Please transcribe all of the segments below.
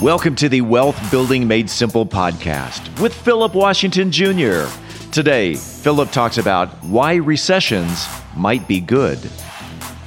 Welcome to the Wealth Building Made Simple podcast with Philip Washington Jr. Today, Philip talks about why recessions might be good.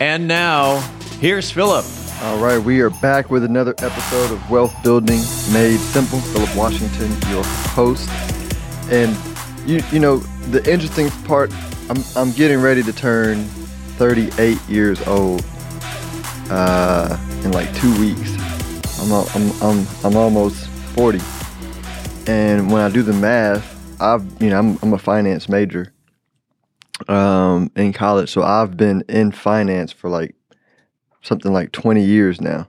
And now, here's Philip. All right, we are back with another episode of Wealth Building Made Simple. Philip Washington, your host. And you you know, the interesting part, I'm I'm getting ready to turn 38 years old uh, in like two weeks. I'm, I'm I'm I'm almost 40. And when I do the math, I've you know, I'm I'm a finance major um, in college. So I've been in finance for like something like 20 years now.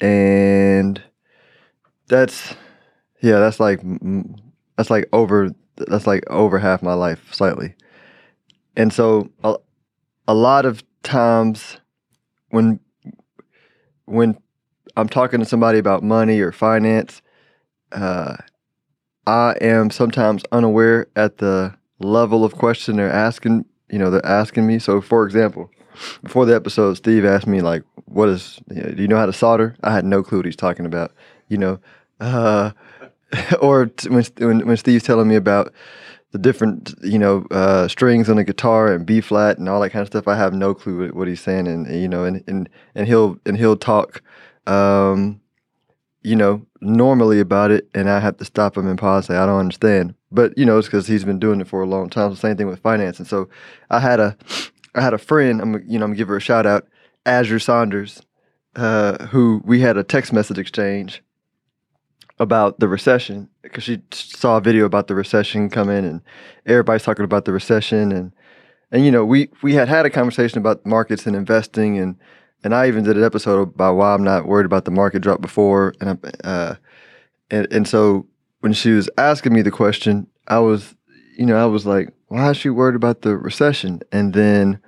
And that's, yeah, that's like, that's like over, that's like over half my life slightly. And so a, a lot of times when, when I'm talking to somebody about money or finance, uh, I am sometimes unaware at the level of question they're asking, you know, they're asking me. So, for example, before the episode, Steve asked me like, "What is? You know, do you know how to solder?" I had no clue what he's talking about. You know, uh, or t- when, when when Steve's telling me about the different you know uh, strings on a guitar and B flat and all that kind of stuff, I have no clue what, what he's saying, and, and, you know, and and and he'll and he'll talk. Um, you know, normally about it, and I have to stop him and pause. Say, I don't understand, but you know, it's because he's been doing it for a long time. So same thing with finance, and so I had a, I had a friend. I'm, you know, I'm gonna give her a shout out, Azure Saunders, uh, who we had a text message exchange about the recession because she saw a video about the recession coming, and everybody's talking about the recession, and and you know, we we had had a conversation about markets and investing and and I even did an episode about why I'm not worried about the market drop before, and uh, and and so when she was asking me the question, I was, you know, I was like, why is she worried about the recession? And then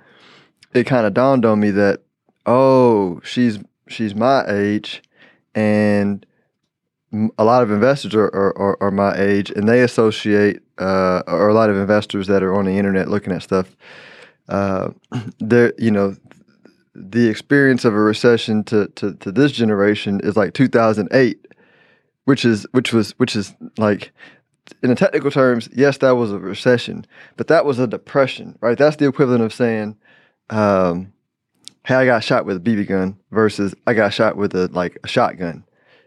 it kind of dawned on me that, oh, she's she's my age, and a lot of investors are, are, are, my age, and they associate, uh, or a lot of investors that are on the internet looking at stuff, uh, they're, you know, the experience of a recession to, to, to this generation is like 2008, which is which was which is like in the technical terms, yes, that was a recession, but that was a depression, right? That's the equivalent of saying, um, "Hey, I got shot with a BB gun" versus "I got shot with a like a shotgun."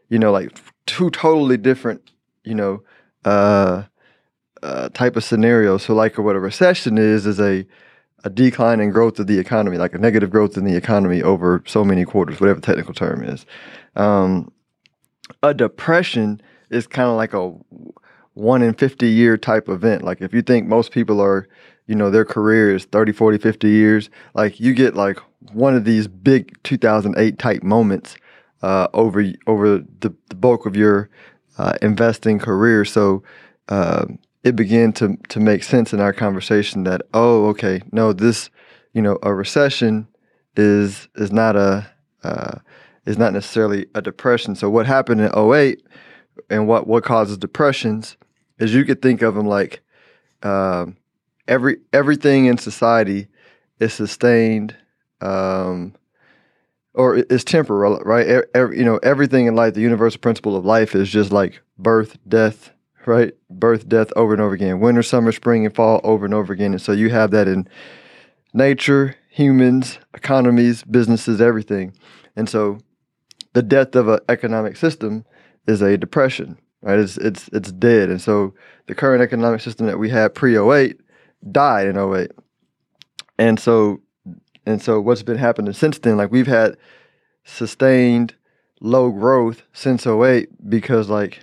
You know, like two totally different, you know, uh, uh, type of scenarios. So, like, what a recession is is a a decline in growth of the economy, like a negative growth in the economy over so many quarters, whatever the technical term is. Um, a depression is kind of like a one in 50 year type event. Like if you think most people are, you know, their career is 30, 40, 50 years, like you get like one of these big 2008 type moments uh, over over the, the bulk of your uh, investing career. So uh, it began to to make sense in our conversation that oh okay no this you know a recession is is not a uh, is not necessarily a depression. So what happened in 08 and what what causes depressions is you could think of them like uh, every everything in society is sustained um, or is temporal right? Every, you know everything in life the universal principle of life is just like birth death right? Birth, death over and over again. Winter, summer, spring, and fall over and over again. And so you have that in nature, humans, economies, businesses, everything. And so the death of an economic system is a depression, right? It's it's it's dead. And so the current economic system that we had pre 08 died in 08. And so and so what's been happening since then, like we've had sustained low growth since 08 because like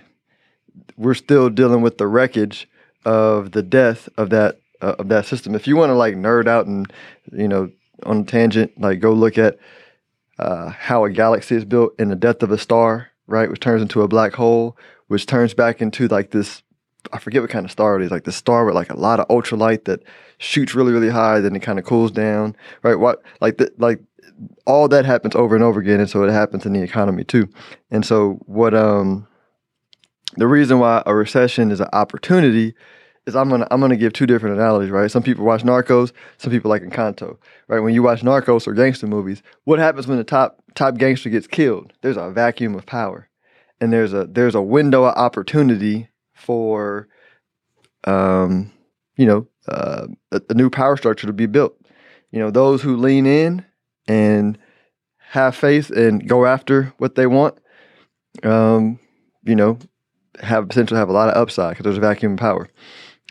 we're still dealing with the wreckage of the death of that uh, of that system. If you want to like nerd out and you know on a tangent, like go look at uh, how a galaxy is built in the death of a star, right, which turns into a black hole, which turns back into like this. I forget what kind of star it is, like the star with like a lot of ultralight that shoots really, really high, then it kind of cools down, right? What like the, like all that happens over and over again, and so it happens in the economy too. And so what um the reason why a recession is an opportunity is I'm gonna I'm gonna give two different analogies, right? Some people watch Narcos, some people like Encanto, right? When you watch Narcos or gangster movies, what happens when the top top gangster gets killed? There's a vacuum of power, and there's a there's a window of opportunity for, um, you know, uh, a, a new power structure to be built. You know, those who lean in and have faith and go after what they want, um, you know, have potentially have a lot of upside because there's a vacuum of power.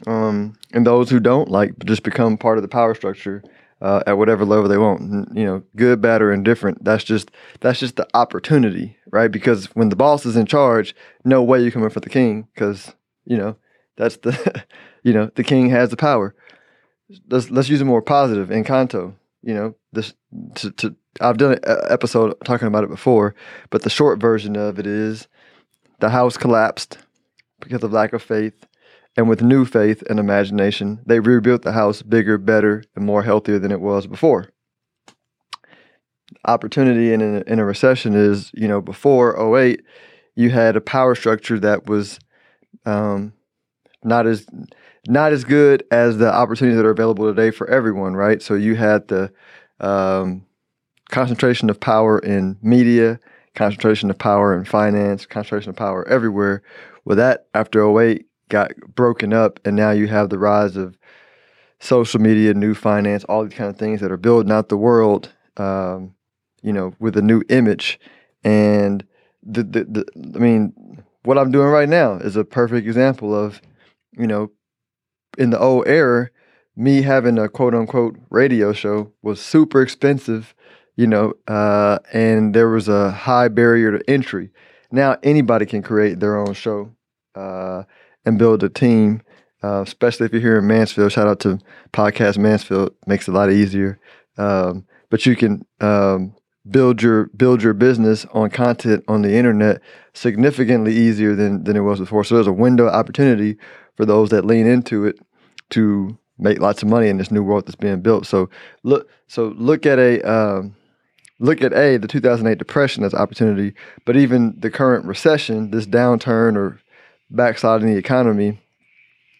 Um, and those who don't like just become part of the power structure uh, at whatever level they want. You know, good, bad, or indifferent. That's just that's just the opportunity, right? Because when the boss is in charge, no way you come in for the king because you know that's the you know the king has the power. Let's let's use it more positive. Encanto, you know, this to, to I've done an episode talking about it before, but the short version of it is the house collapsed because of lack of faith and with new faith and imagination, they rebuilt the house bigger, better, and more healthier than it was before. Opportunity in a, in a recession is, you know, before 08, you had a power structure that was um, not as not as good as the opportunities that are available today for everyone, right? So you had the um, concentration of power in media, concentration of power in finance, concentration of power everywhere. Well, that after 08 got broken up, and now you have the rise of social media, new finance, all these kind of things that are building out the world, um, you know, with a new image. And the, the, the, I mean, what I'm doing right now is a perfect example of, you know, in the old era, me having a quote unquote radio show was super expensive, you know, uh, and there was a high barrier to entry. Now anybody can create their own show. Uh, and build a team, uh, especially if you're here in Mansfield. Shout out to Podcast Mansfield, makes it a lot easier. Um, but you can um, build your build your business on content on the internet significantly easier than than it was before. So there's a window opportunity for those that lean into it to make lots of money in this new world that's being built. So look, so look at a um, look at a the 2008 depression as opportunity, but even the current recession, this downturn or backsliding the economy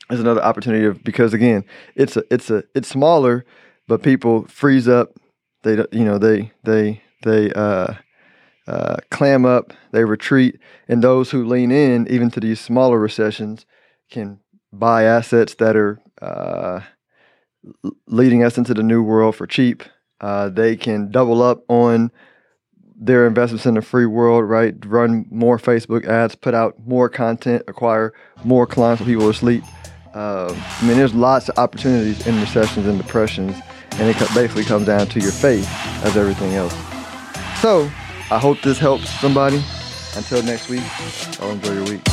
is another opportunity of, because again, it's a it's a it's smaller, but people freeze up. They you know they they they uh, uh, clam up, they retreat, and those who lean in, even to these smaller recessions, can buy assets that are uh, leading us into the new world for cheap. Uh, they can double up on their investments in the free world, right? Run more Facebook ads, put out more content, acquire more clients when people are asleep. Uh, I mean, there's lots of opportunities in recessions and depressions, and it basically comes down to your faith as everything else. So, I hope this helps somebody. Until next week, I'll enjoy your week.